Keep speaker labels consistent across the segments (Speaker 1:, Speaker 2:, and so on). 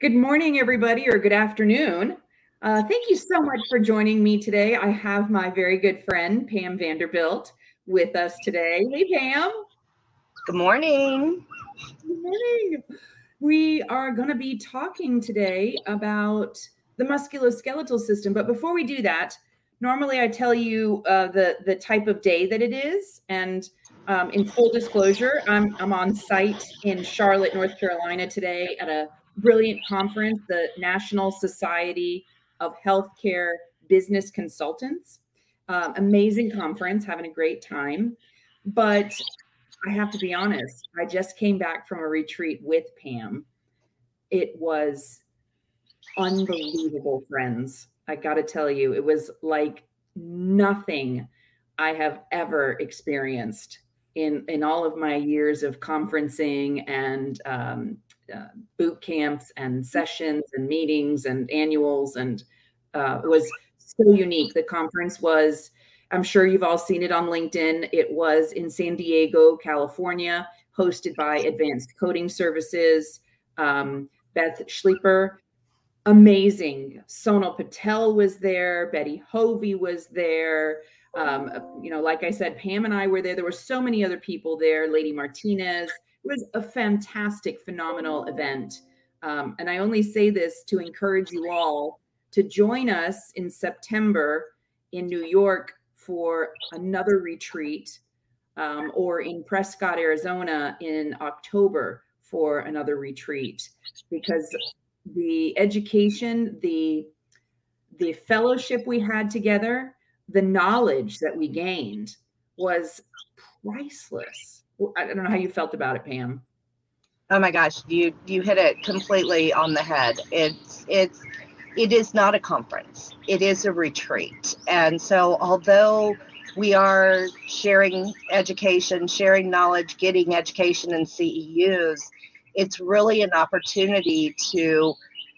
Speaker 1: Good morning, everybody, or good afternoon. Uh, thank you so much for joining me today. I have my very good friend, Pam Vanderbilt, with us today. Hey, Pam.
Speaker 2: Good morning.
Speaker 1: Good morning. We are going to be talking today about the musculoskeletal system. But before we do that, normally I tell you uh, the, the type of day that it is. And um, in full disclosure, I'm, I'm on site in Charlotte, North Carolina today at a brilliant conference, the National Society of Healthcare Business Consultants. Um, amazing conference, having a great time. But I have to be honest, I just came back from a retreat with Pam. It was unbelievable, friends. I got to tell you, it was like nothing I have ever experienced in in all of my years of conferencing and um, uh, boot camps and sessions and meetings and annuals and uh, was so unique. The conference was i'm sure you've all seen it on linkedin. It was in san diego california hosted by advanced coding services um, beth schleeper. Amazing. Sonal patel was there. Betty hovey was there. Um, you know like i said pam and i were there. There were so many other people there. Lady martinez was a fantastic, phenomenal event. Um, and I only say this to encourage you all to join us in September in New York for another retreat um, or in Prescott, Arizona in October for another retreat because the education, the the fellowship we had together, the knowledge that we gained was priceless I don't know how you felt about it, Pam.
Speaker 2: Oh my gosh, you you hit it completely on the head. It's it's it is not a conference. It is a retreat. And so although we are sharing education, sharing knowledge, getting education in CEUs, it's really an opportunity to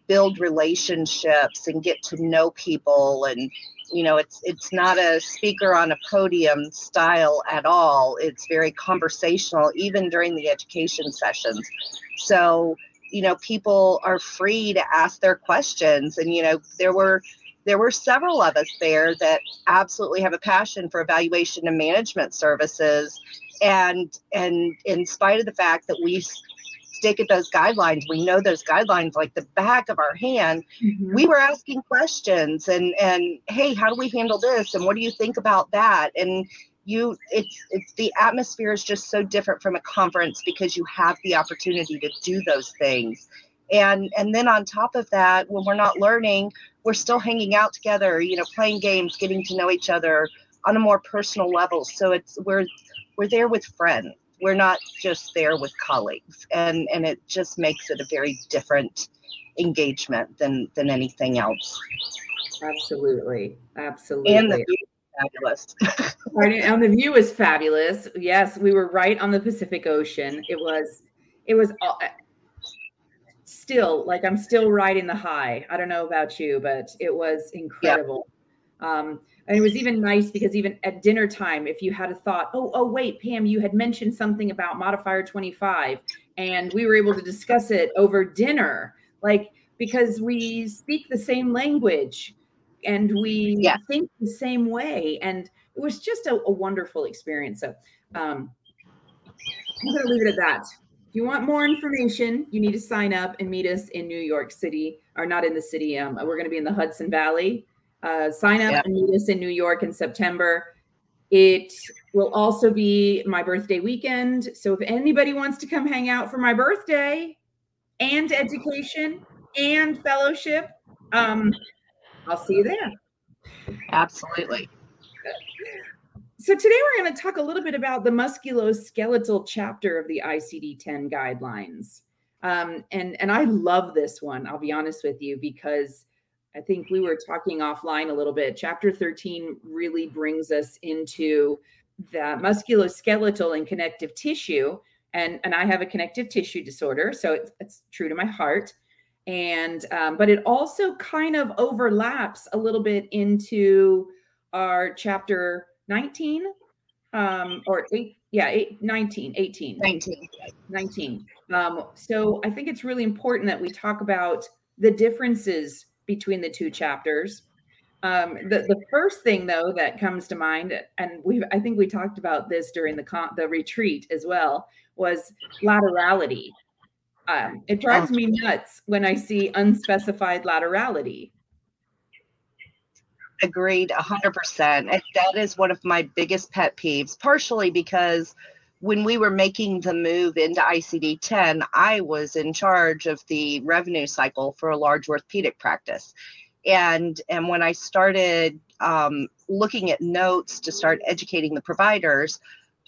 Speaker 2: build relationships and get to know people and you know it's it's not a speaker on a podium style at all. It's very conversational even during the education sessions. So you know people are free to ask their questions. And you know there were there were several of us there that absolutely have a passion for evaluation and management services. And and in spite of the fact that we stick at those guidelines. We know those guidelines like the back of our hand. Mm-hmm. We were asking questions and and hey, how do we handle this? And what do you think about that? And you it's it's the atmosphere is just so different from a conference because you have the opportunity to do those things and and then on top of that when we're not learning we're still hanging out together you know playing games getting to know each other on a more personal level so it's we're we're there with friends we're not just there with colleagues. And and it just makes it a very different engagement than than anything else.
Speaker 1: Absolutely. Absolutely.
Speaker 2: And the view is fabulous.
Speaker 1: Right, and the view is fabulous. Yes we were right on the pacific ocean. It was it was uh, still like i'm still riding the high. I don't know about you but it was incredible. Yeah. um and it was even nice because even at dinner time, if you had a thought, oh, oh, wait, Pam, you had mentioned something about modifier 25, and we were able to discuss it over dinner, like because we speak the same language and we yeah. think the same way. And it was just a, a wonderful experience. So um, I'm going to leave it at that. If you want more information, you need to sign up and meet us in New York City, or not in the city. Um, we're going to be in the Hudson Valley uh, sign up yeah. and meet us in New York in September. It will also be my birthday weekend. So if anybody wants to come hang out for my birthday and education and fellowship, um, I'll see you there.
Speaker 2: Absolutely.
Speaker 1: So today we're going to talk a little bit about the musculoskeletal chapter of the ICD-10 guidelines. Um, and, and I love this one, I'll be honest with you, because I think we were talking offline a little bit. Chapter 13 really brings us into the musculoskeletal and connective tissue. And, and I have a connective tissue disorder, so it's, it's true to my heart. And um, but it also kind of overlaps a little bit into our chapter 19 um, or eight, yeah, eight, 19, 18.
Speaker 2: 19.
Speaker 1: 19. Um, so I think it's really important that we talk about the differences between the two chapters. Um, the, the first thing though that comes to mind, and we I think we talked about this during the con- the retreat as well, was laterality. Um, it drives me nuts when I see unspecified laterality.
Speaker 2: Agreed, 100%. And that is one of my biggest pet peeves, partially because when we were making the move into ICD 10, I was in charge of the revenue cycle for a large orthopedic practice. And, and when I started um, looking at notes to start educating the providers,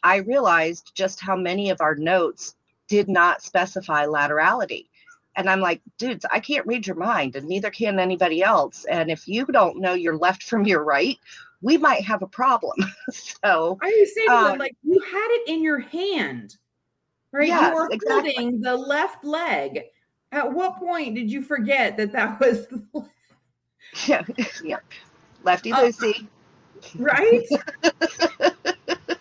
Speaker 2: I realized just how many of our notes did not specify laterality. And I'm like, dudes, I can't read your mind, and neither can anybody else. And if you don't know your left from your right, we might have a problem. so
Speaker 1: are you saying um, like you had it in your hand, right? Yes, you were exactly. holding the left leg. At what point did you forget that that was?
Speaker 2: yeah, yeah, lefty uh, loosey,
Speaker 1: right?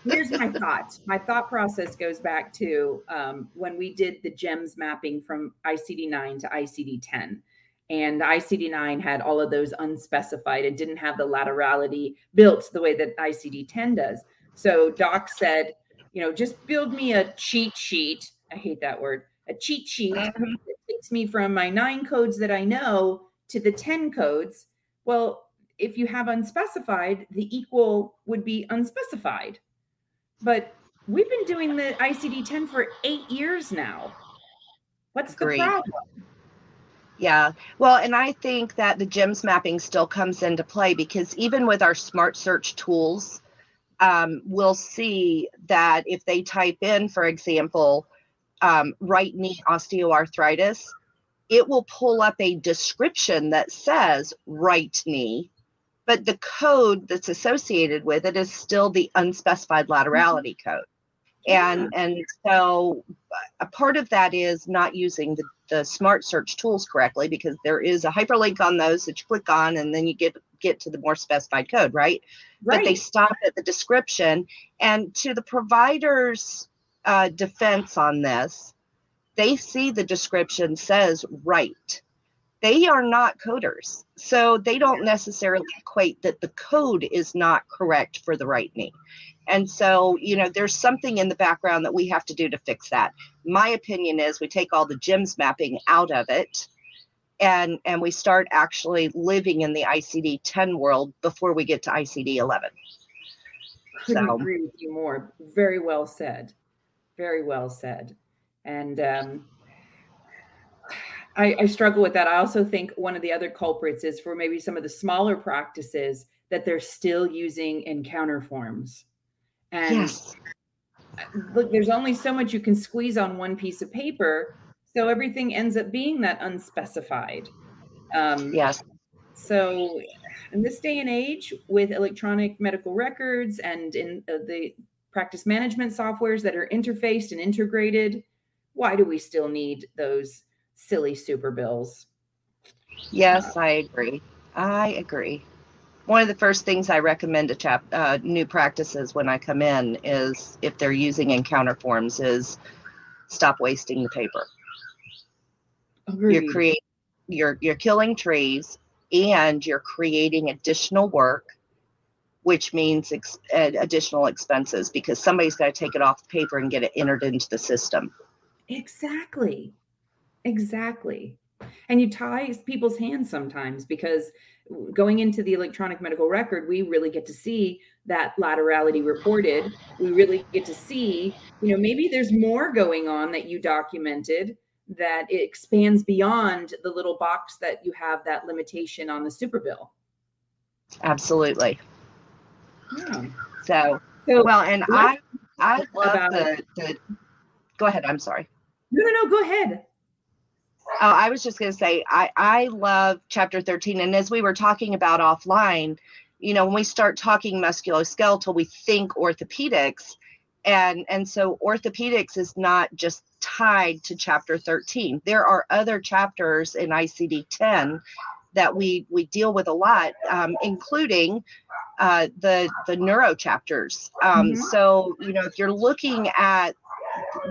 Speaker 1: here's my thought. My thought process goes back to um, when we did the GEMS mapping from ICD 9 to ICD 10. And ICD 9 had all of those unspecified and didn't have the laterality built the way that ICD 10 does. So Doc said, you know, just build me a cheat sheet. I hate that word. A cheat sheet mm-hmm. that takes me from my nine codes that I know to the 10 codes. Well, if you have unspecified, the equal would be unspecified. But we've been doing the ICD 10 for eight years now. What's the Great. problem?
Speaker 2: Yeah. Well, and I think that the GEMS mapping still comes into play because even with our smart search tools, um, we'll see that if they type in, for example, um, right knee osteoarthritis, it will pull up a description that says right knee but the code that's associated with it is still the unspecified laterality mm-hmm. code and and so a part of that is not using the, the smart search tools correctly because there is a hyperlink on those that you click on and then you get get to the more specified code right, right. but they stop at the description and to the provider's uh, defense on this they see the description says right they are not coders. So they don't necessarily equate that the code is not correct for the right knee. And so, you know, there's something in the background that we have to do to fix that. My opinion is we take all the GEMS mapping out of it and and we start actually living in the ICD 10 world before we get to ICD 11.
Speaker 1: Couldn't so. agree with you more. Very well said. Very well said. And um, I, I, struggle with that. I also think one of the other culprits is for maybe some of the smaller practices that they're still using encounter forms. And yes. look, there's only so much you can squeeze on one piece of paper. So everything ends up being that unspecified.
Speaker 2: Um, yes.
Speaker 1: So in this day and age, with electronic medical records and in uh, the practice management softwares that are interfaced and integrated, why do we still need those? silly super bills.
Speaker 2: Yes, I agree. I agree. One of the first things I recommend to chap uh, new practices when I come in is if they're using encounter forms is stop wasting the paper. Agreed. You're creating you're you're killing trees and you're creating additional work which means ex- additional expenses because somebody's got to take it off the paper and get it entered into the system.
Speaker 1: Exactly. Exactly. And you tie people's hands sometimes because going into the electronic medical record, we really get to see that laterality reported. We really get to see, you know, maybe there's more going on that you documented that it expands beyond the little box that you have that limitation on the super bill.
Speaker 2: Absolutely. Yeah. So, so well, and I I love the, the go ahead. I'm sorry.
Speaker 1: No, no, no, go ahead.
Speaker 2: Oh, I was just going to say, I, I love chapter 13. And as we were talking about offline, you know, when we start talking musculoskeletal, we think orthopedics. And, and so orthopedics is not just tied to chapter 13. There are other chapters in ICD 10 that we we deal with a lot, um, including uh, the the neuro chapters. Um, mm-hmm. So you know, if you're looking at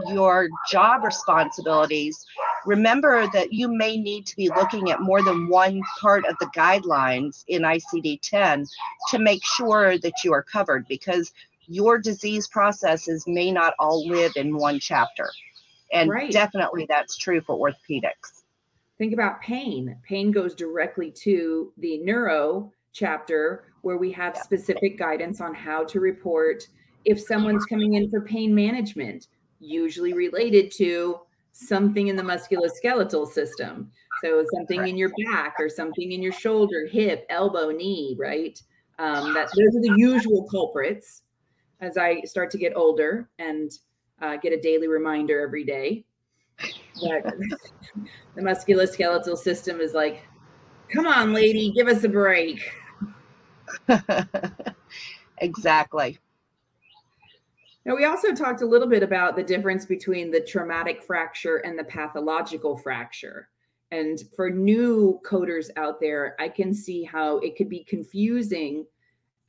Speaker 2: your job responsibilities, remember that you may need to be looking at more than one part of the guidelines in ICD 10 to make sure that you are covered because your disease processes may not all live in one chapter. And right. definitely that's true for orthopedics.
Speaker 1: Think about pain. Pain goes directly to the neuro chapter where we have specific guidance on how to report if someone's coming in for pain management, usually related to something in the musculoskeletal system. So something in your back or something in your shoulder, hip, elbow, knee, right? Um, that those are the usual culprits as I start to get older and uh, get a daily reminder every day that the musculoskeletal system is like, come on, lady, give us a break.
Speaker 2: exactly.
Speaker 1: Now, we also talked a little bit about the difference between the traumatic fracture and the pathological fracture. And for new coders out there, I can see how it could be confusing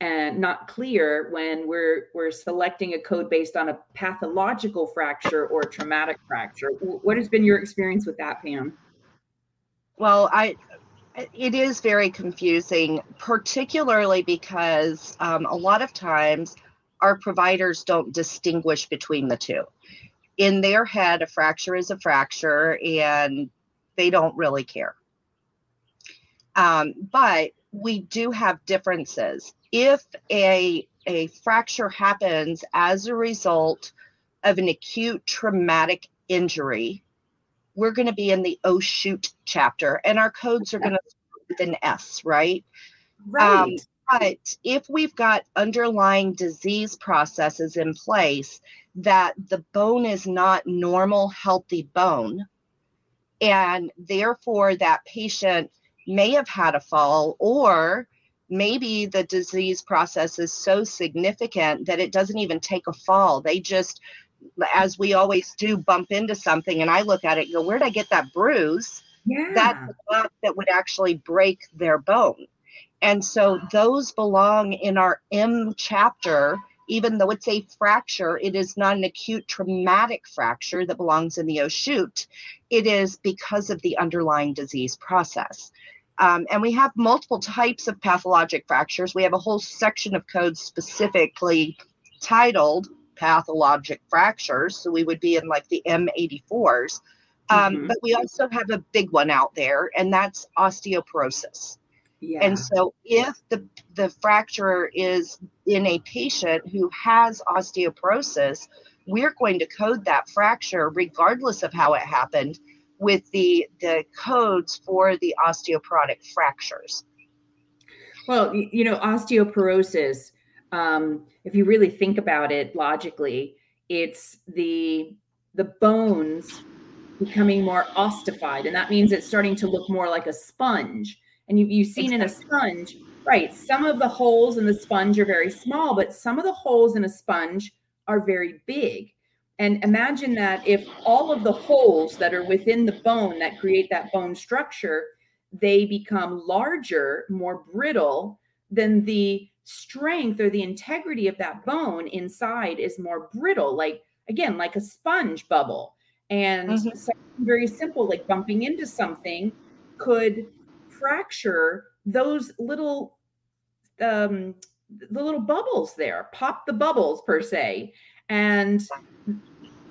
Speaker 1: and not clear when we're we're selecting a code based on a pathological fracture or traumatic fracture. What has been your experience with that, Pam?
Speaker 2: Well, I it is very confusing, particularly because um, a lot of times our providers don't distinguish between the two. In their head, a fracture is a fracture, and they don't really care. Um, but we do have differences. If a a fracture happens as a result of an acute traumatic injury, we're going to be in the oh shoot chapter, and our codes are going to start with an S, right?
Speaker 1: Right. Um,
Speaker 2: but if we've got underlying disease processes in place that the bone is not normal, healthy bone, and therefore that patient may have had a fall or maybe the disease process is so significant that it doesn't even take a fall. They just, as we always do, bump into something. And I look at it, go, where'd I get that bruise?
Speaker 1: Yeah.
Speaker 2: That's the that would actually break their bone. And so those belong in our M chapter. Even though it's a fracture, it is not an acute traumatic fracture that belongs in the O shoot. It is because of the underlying disease process. Um, and we have multiple types of pathologic fractures. We have a whole section of codes specifically titled pathologic fractures. So we would be in like the M84s. Um, mm-hmm. But we also have a big one out there, and that's osteoporosis. Yeah. And so if the, the fracture is in a patient who has osteoporosis, we're going to code that fracture regardless of how it happened with the the codes for the osteoporotic fractures.
Speaker 1: Well, you know, osteoporosis. Um, if you really think about it logically, it's the the bones becoming more ossified, and that means it's starting to look more like a sponge. And you've, you've seen exactly. in a sponge, right? Some of the holes in the sponge are very small, but some of the holes in a sponge are very big. And imagine that if all of the holes that are within the bone that create that bone structure, they become larger, more brittle, then the strength or the integrity of that bone inside is more brittle, like again, like a sponge bubble. And mm-hmm. something very simple, like bumping into something, could fracture those little um the little bubbles there, pop the bubbles per se. And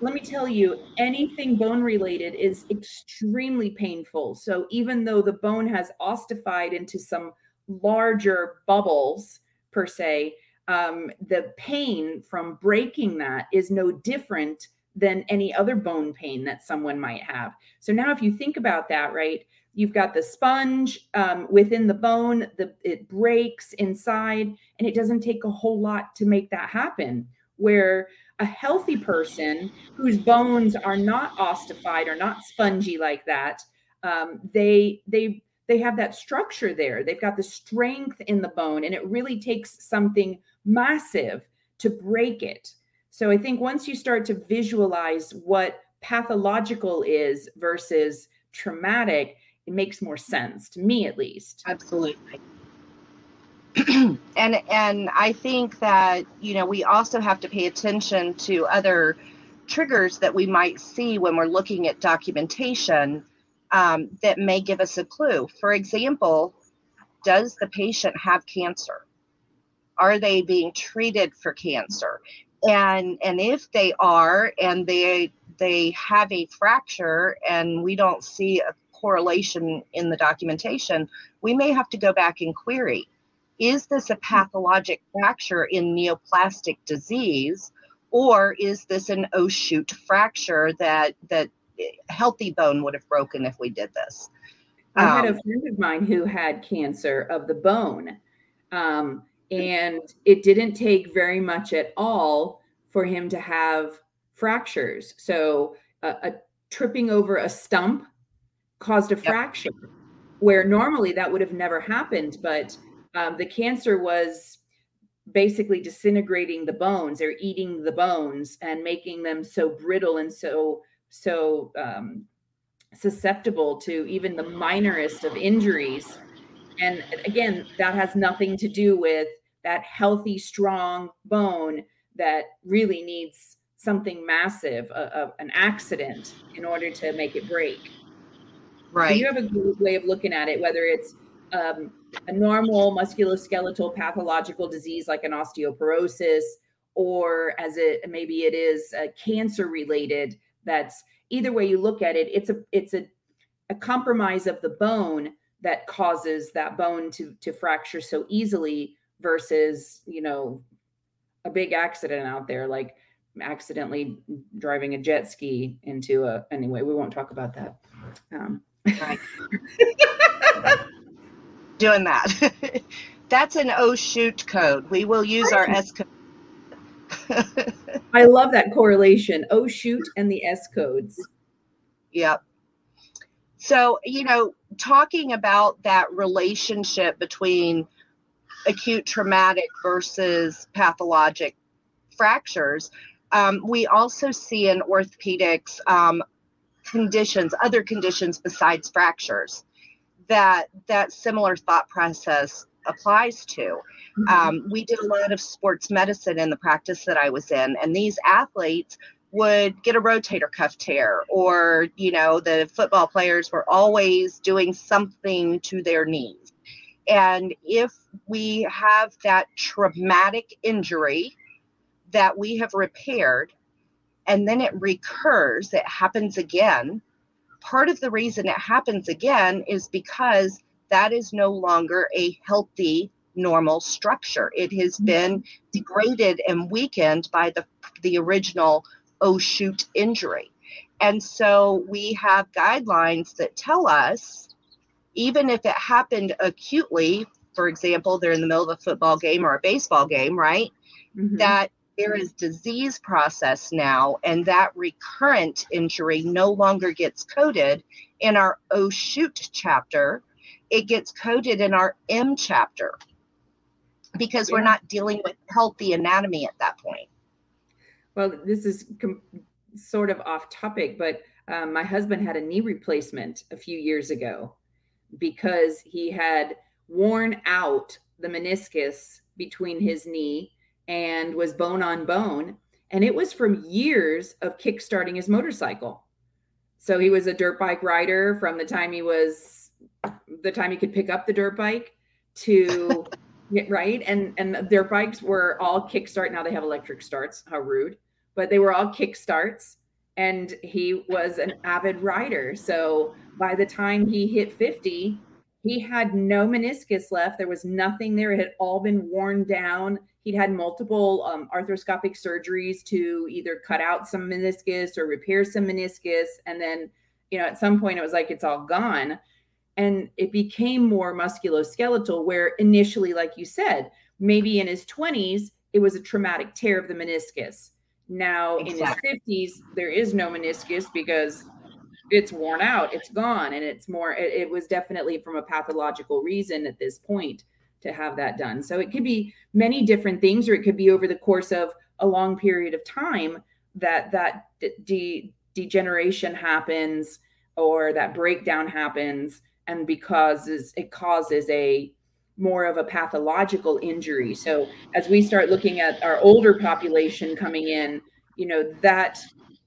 Speaker 1: let me tell you, anything bone related is extremely painful. So even though the bone has ossified into some larger bubbles per se, um, the pain from breaking that is no different than any other bone pain that someone might have. So now, if you think about that, right, you've got the sponge um, within the bone, the, it breaks inside, and it doesn't take a whole lot to make that happen. Where a healthy person whose bones are not ossified or not spongy like that, um, they they they have that structure there. They've got the strength in the bone, and it really takes something massive to break it. So I think once you start to visualize what pathological is versus traumatic, it makes more sense to me at least.
Speaker 2: Absolutely. And and i think that you know we also have to pay attention to other triggers that we might see when we're looking at documentation um, that may give us a clue. For example does the patient have cancer? Are they being treated for cancer? And and if they are and they they have a fracture and we don't see a correlation in the documentation we may have to go back and query is this a pathologic fracture in neoplastic disease or is this an oh shoot fracture that that healthy bone would have broken if we did this?
Speaker 1: I had a um, friend of mine who had cancer of the bone um, and it didn't take very much at all for him to have fractures. So a tripping over a stump caused a yep. fracture where normally that would have never happened but um, the cancer was basically disintegrating the bones or eating the bones and making them so brittle and so so um, susceptible to even the minorest of injuries and again that has nothing to do with that healthy strong bone that really needs something massive a, a, an accident in order to make it break
Speaker 2: right
Speaker 1: so you have a good way of looking at it whether it's um, a normal musculoskeletal pathological disease like an osteoporosis, or as it maybe it is a cancer related. That's either way you look at it, it's a it's a, a compromise of the bone that causes that bone to to fracture so easily versus you know a big accident out there like accidentally driving a jet ski into a anyway we won't talk about that um. Right.
Speaker 2: doing that. That's an oh shoot code. We will use our S code.
Speaker 1: I love that correlation. Oh shoot and the S codes.
Speaker 2: Yep. So, you know, talking about that relationship between acute traumatic versus pathologic fractures, um, we also see in orthopedics um, conditions, other conditions besides fractures that that similar thought process applies to. Mm-hmm. Um, we did a lot of sports medicine in the practice that I was in, and these athletes would get a rotator cuff tear, or you know, the football players were always doing something to their knees. And if we have that traumatic injury that we have repaired, and then it recurs, it happens again, part of the reason it happens again is because that is no longer a healthy normal structure it has mm-hmm. been degraded and weakened by the the original oh shoot injury and so we have guidelines that tell us even if it happened acutely for example they're in the middle of a football game or a baseball game right mm-hmm. that there is disease process now, and that recurrent injury no longer gets coded in our oh shoot chapter. It gets coded in our M chapter because yeah. we're not dealing with healthy anatomy at that point.
Speaker 1: Well, this is com- sort of off topic, but um, my husband had a knee replacement a few years ago because he had worn out the meniscus between his knee and was bone on bone. And it was from years of kickstarting his motorcycle. So he was a dirt bike rider from the time he was the time he could pick up the dirt bike to get right. And and their bikes were all kickstart. Now they have electric starts. How rude. But they were all kickstarts. And he was an avid rider. So by the time he hit 50, he had no meniscus left. There was nothing there. It had all been worn down He'd had multiple um, arthroscopic surgeries to either cut out some meniscus or repair some meniscus. And then, you know, at some point it was like, it's all gone. And it became more musculoskeletal, where initially, like you said, maybe in his 20s, it was a traumatic tear of the meniscus. Now exactly. in his 50s, there is no meniscus because it's worn out, it's gone. And it's more, it, it was definitely from a pathological reason at this point to have that done. So it could be many different things, or it could be over the course of a long period of time that that de- degeneration happens or that breakdown happens and because it causes a more of a pathological injury. So as we start looking at our older population coming in, you know, that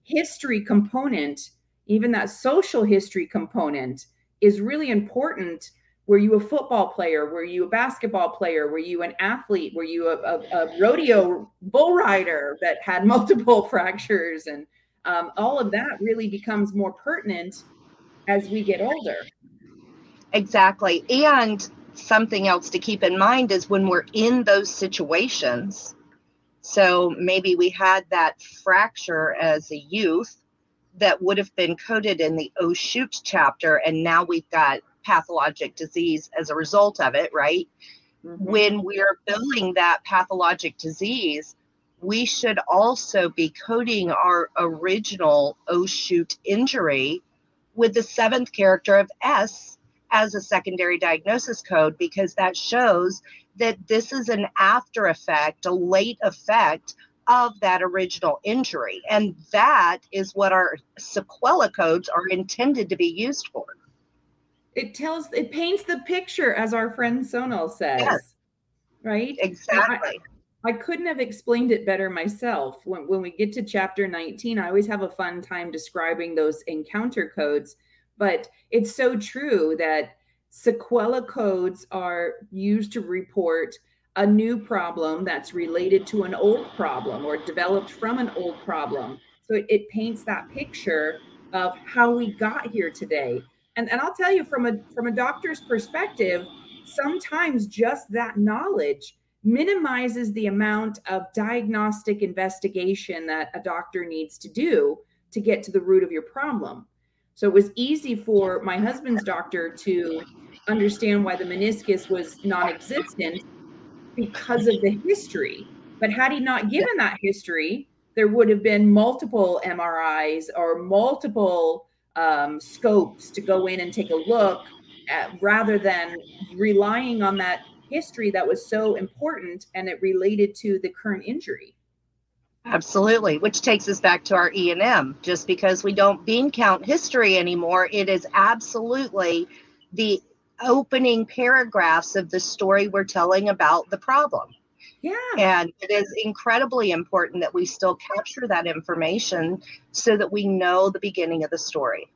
Speaker 1: history component, even that social history component is really important. Were you a football player? Were you a basketball player? Were you an athlete? Were you a, a, a rodeo bull rider that had multiple fractures? And um, all of that really becomes more pertinent as we get older.
Speaker 2: Exactly. And something else to keep in mind is when we're in those situations. So maybe we had that fracture as a youth that would have been coded in the oh shoot chapter, and now we've got pathologic disease as a result of it, right? Mm-hmm. When we're billing that pathologic disease, we should also be coding our original oh shoot injury with the seventh character of S as a secondary diagnosis code because that shows that this is an after effect, a late effect of that original injury. And that is what our sequela codes are intended to be used for.
Speaker 1: It tells, it paints the picture, as our friend Sonal says. Yes. Right?
Speaker 2: Exactly.
Speaker 1: I, I, couldn't have explained it better myself. When, when we get to chapter 19, I always have a fun time describing those encounter codes but it's so true that sequela codes are used to report a new problem that's related to an old problem or developed from an old problem. So it, paints that picture of how we got here today. And, and I'll tell you from a from a doctor's perspective, sometimes just that knowledge minimizes the amount of diagnostic investigation that a doctor needs to do to get to the root of your problem. So it was easy for my husband's doctor to understand why the meniscus was non existent because of the history. But had he not given that history, there would have been multiple MRIs or multiple um, scopes to go in and take a look at, rather than relying on that history that was so important and it related to the current injury.
Speaker 2: Absolutely, which takes us back to our E and M. Just because we don't bean count history anymore, it is absolutely the opening paragraphs of the story we're telling about the problem.
Speaker 1: Yeah.
Speaker 2: And it is incredibly important that we still capture that information so that we know the beginning of the story.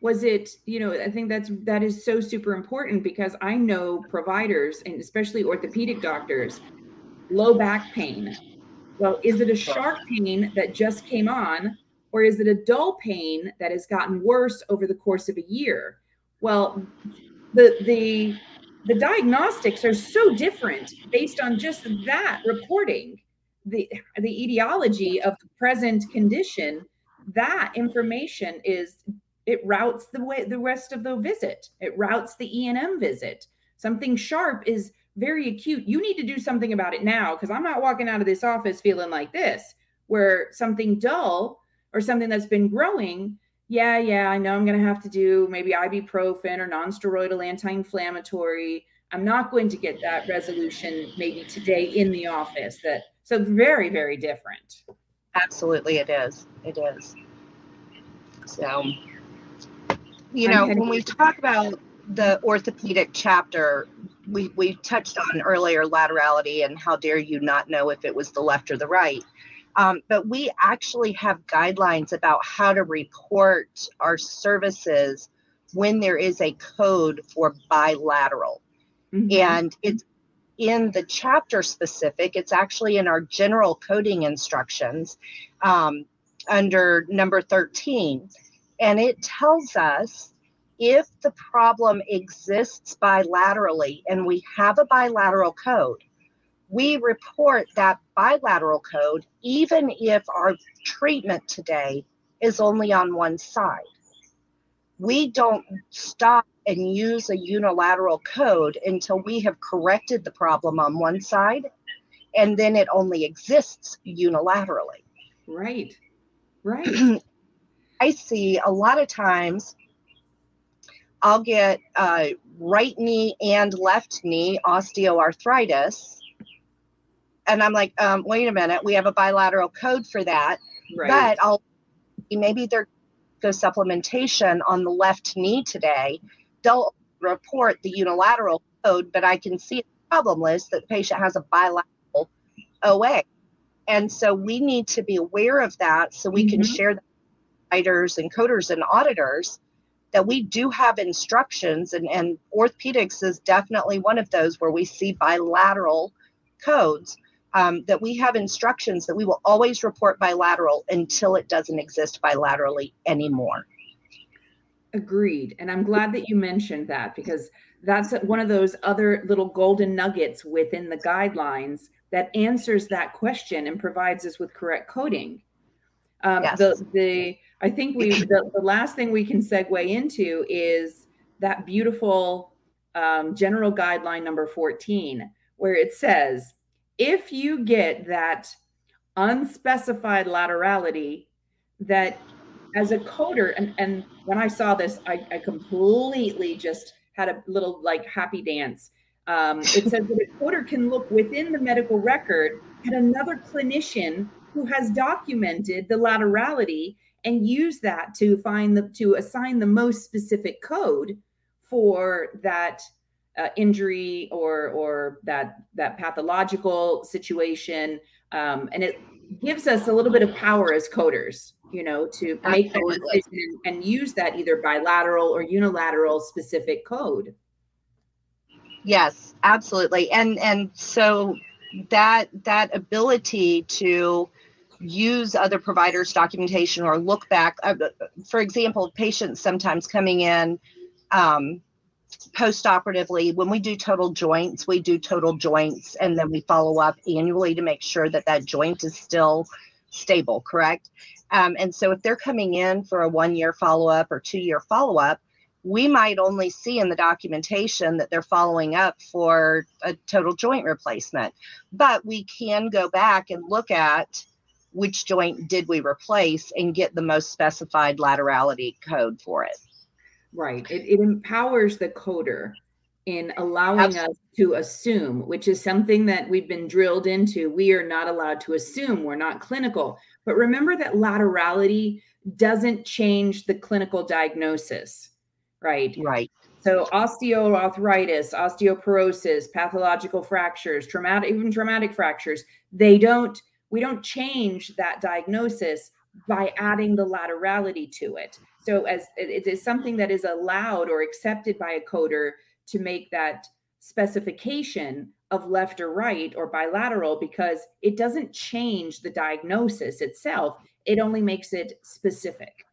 Speaker 1: Was it, you know, I think that's that is so super important because I know providers and especially orthopedic doctors, low back pain, well, is it a sharp pain that just came on, or is it a dull pain that has gotten worse over the course of a year? Well, the the the diagnostics are so different based on just that reporting the the etiology of the present condition that information is it routes the way the rest of the visit it routes the e&m visit something sharp is very acute. You need to do something about it now because I'm not walking out of this office feeling like this, where something dull or something that's been growing. Yeah, yeah, I know I'm going to have to do maybe ibuprofen or nonsteroidal anti inflammatory. I'm not going to get that resolution maybe today in the office. That so very, very different.
Speaker 2: Absolutely, it is. It is. So, you know, when we talk about the orthopedic chapter, we, we touched on earlier laterality and how dare you not know if it was the left or the right. Um, but we actually have guidelines about how to report our services when there is a code for bilateral. Mm-hmm. And it's in the chapter specific, it's actually in our general coding instructions um, under number 13. And it tells us if the problem exists bilaterally and we have a bilateral code, we report that bilateral code even if our treatment today is only on one side. We don't stop and use a unilateral code until we have corrected the problem on one side and then it only exists unilaterally.
Speaker 1: Right. Right.
Speaker 2: I see a lot of times I'll get uh, right knee and left knee osteoarthritis. And I'm like, um, wait a minute, we have a bilateral code for that. Right. But I'll maybe they're supplementation on the left knee today, they'll report the unilateral code, but I can see a problem list that the patient has a bilateral OA. And so we need to be aware of that so we mm-hmm. can share the writers and coders and auditors that we do have instructions and, and orthopedics is definitely one of those where we see bilateral codes um, that we have instructions that we will always report bilateral until it doesn't exist bilaterally anymore.
Speaker 1: Agreed. And I'm glad that you mentioned that because that's one of those other little golden nuggets within the guidelines that answers that question and provides us with correct coding. Um, yes. The the I think we the, the last thing we can segue into is that beautiful um, general guideline number 14, where it says if you get that unspecified laterality that as a coder and, and when i saw this I, I completely just had a little like happy dance. Um, it says that a coder can look within the medical record at another clinician who has documented the laterality and use that to find the to assign the most specific code for that uh, injury or or that that pathological situation. Um, and it gives us a little bit of power as coders you know to make that decision and, and use that either bilateral or unilateral specific code.
Speaker 2: Yes absolutely. And and so that that ability to use other providers documentation or look back uh, for example patients sometimes coming in um, post-operatively. When we do total joints we do total joints and then we follow up annually to make sure that that joint is still stable correct? Um, and so if they're coming in for a one year follow-up or two year follow-up we might only see in the documentation that they're following up for a total joint replacement. But we can go back and look at which joint did we replace and get the most specified laterality code for it
Speaker 1: Right. It, it empowers the coder in allowing Absolutely. us to assume, which is something that we've been drilled into. We are not allowed to assume, we're not clinical. But remember that laterality doesn't change the clinical diagnosis, right?
Speaker 2: Right.
Speaker 1: So osteoarthritis, osteoporosis, pathological fractures, traumatic, even traumatic fractures, they don't, we don't change that diagnosis by adding the laterality to it. So as it is something that is allowed or accepted by a coder to make that specification of left or right or bilateral because it doesn't change the diagnosis itself. It only makes it specific.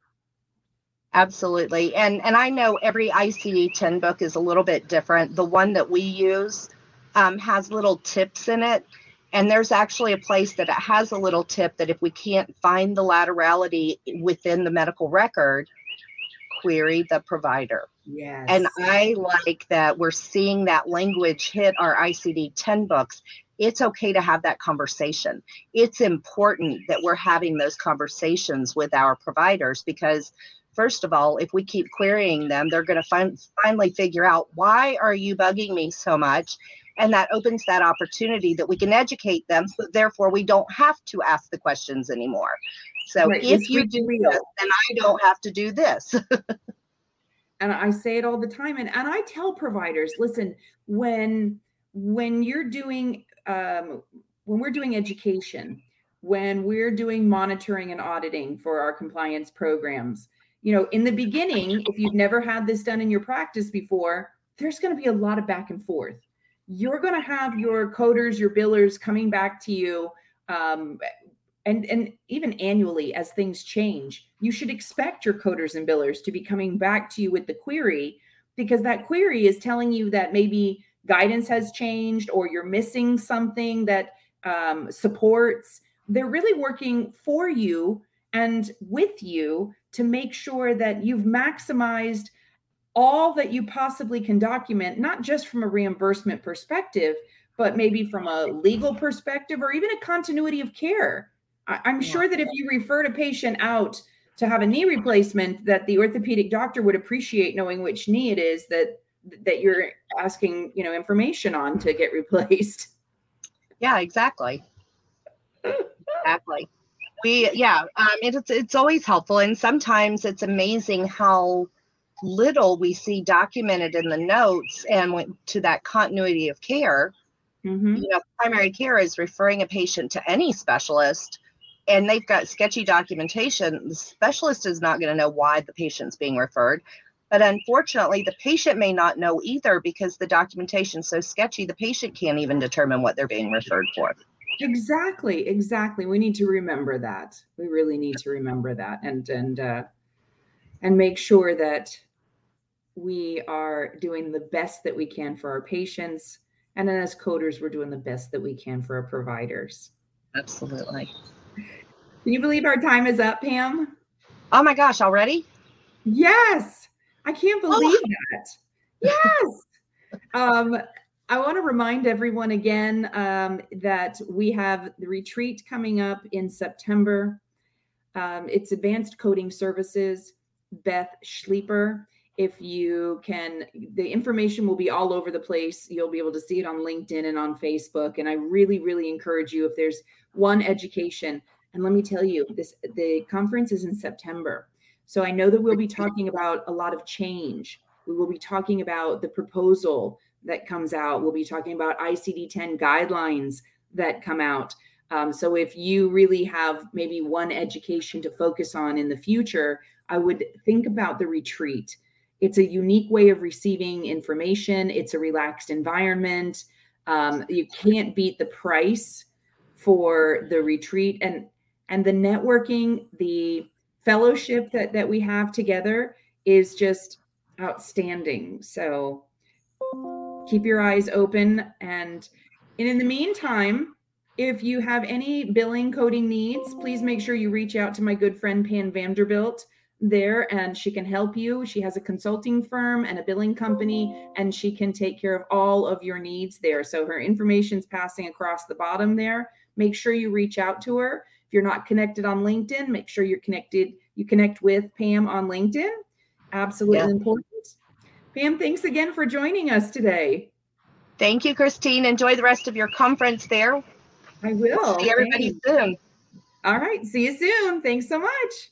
Speaker 2: Absolutely. And and I know every ICD-10 book is a little bit different. The one that we use um, has little tips in it and there's actually a place that it has a little tip that if we can't find the laterality within the medical record, query the provider.
Speaker 1: Yes.
Speaker 2: And I like that we're seeing that language hit our ICD 10 books. It's okay to have that conversation. It's important that we're having those conversations with our providers because first of all, if we keep querying them, they're going to fin- finally figure out why are you bugging me so much? and that opens that opportunity that we can educate them so therefore we don't have to ask the questions anymore so right. if you do this then i don't have to do this
Speaker 1: and i say it all the time and, and i tell providers listen when when you're doing um, when we're doing education when we're doing monitoring and auditing for our compliance programs you know in the beginning if you've never had this done in your practice before there's going to be a lot of back and forth you're going to have your coders, your billers coming back to you. Um, and, and even annually, as things change, you should expect your coders and billers to be coming back to you with the query because that query is telling you that maybe guidance has changed or you're missing something that um, supports. They're really working for you and with you to make sure that you've maximized all that you possibly can document, not just from a reimbursement perspective, but maybe from a legal perspective or even a continuity of care. I, am sure that if you referred a patient out to have a knee replacement, that the orthopedic doctor would appreciate knowing which knee it is that that you're asking, you know, information on to get replaced.
Speaker 2: Yeah, exactly. exactly. we yeah um, it's it's always helpful and sometimes it's amazing how little we see documented in the notes and to that continuity of care mm-hmm. you know primary care is referring a patient to any specialist and they've got sketchy documentation the specialist is not going to know why the patient's being referred but unfortunately the patient may not know either because the documentation's so sketchy the patient can't even determine what they're being referred for
Speaker 1: Exactly, exactly. We need to remember that. We really need to remember that and and uh and make sure that we are doing the best that we can for our patients and then as coders we're doing the best that we can for our providers.
Speaker 2: Absolutely.
Speaker 1: Can you believe our time is up, Pam?
Speaker 2: Oh my gosh, already?
Speaker 1: Yes. I can't believe oh. that. Yes. um I want to remind everyone again um, that we have the retreat coming up in September. Um, it's Advanced Coding Services, Beth Schleeper. If you can, the information will be all over the place. You'll be able to see it on LinkedIn and on Facebook. And I really, really encourage you if there's one education. And let me tell you, this the conference is in September. So I know that we'll be talking about a lot of change. We will be talking about the proposal that comes out. We'll be talking about ICD 10 guidelines that come out. Um, so if you really have maybe one education to focus on in the future, I would think about the retreat. It's a unique way of receiving information. It's a relaxed environment. Um, you can't beat the price for the retreat and and the networking, the fellowship that that we have together is just outstanding. So keep your eyes open. And, and in the meantime, if you have any billing coding needs, please make sure you reach out to my good friend Pam Vanderbilt there and she can help you. She has a consulting firm and a billing company and she can take care of all of your needs there. So her information's passing across the bottom there. Make sure you reach out to her. If you're not connected on LinkedIn, make sure you're connected. You connect with Pam on LinkedIn. Absolutely yeah. important. Pam, thanks again for joining us today.
Speaker 2: Thank you, Christine. Enjoy the rest of your conference there.
Speaker 1: I will.
Speaker 2: See everybody Thanks. soon.
Speaker 1: All right. See you soon. Thanks so much.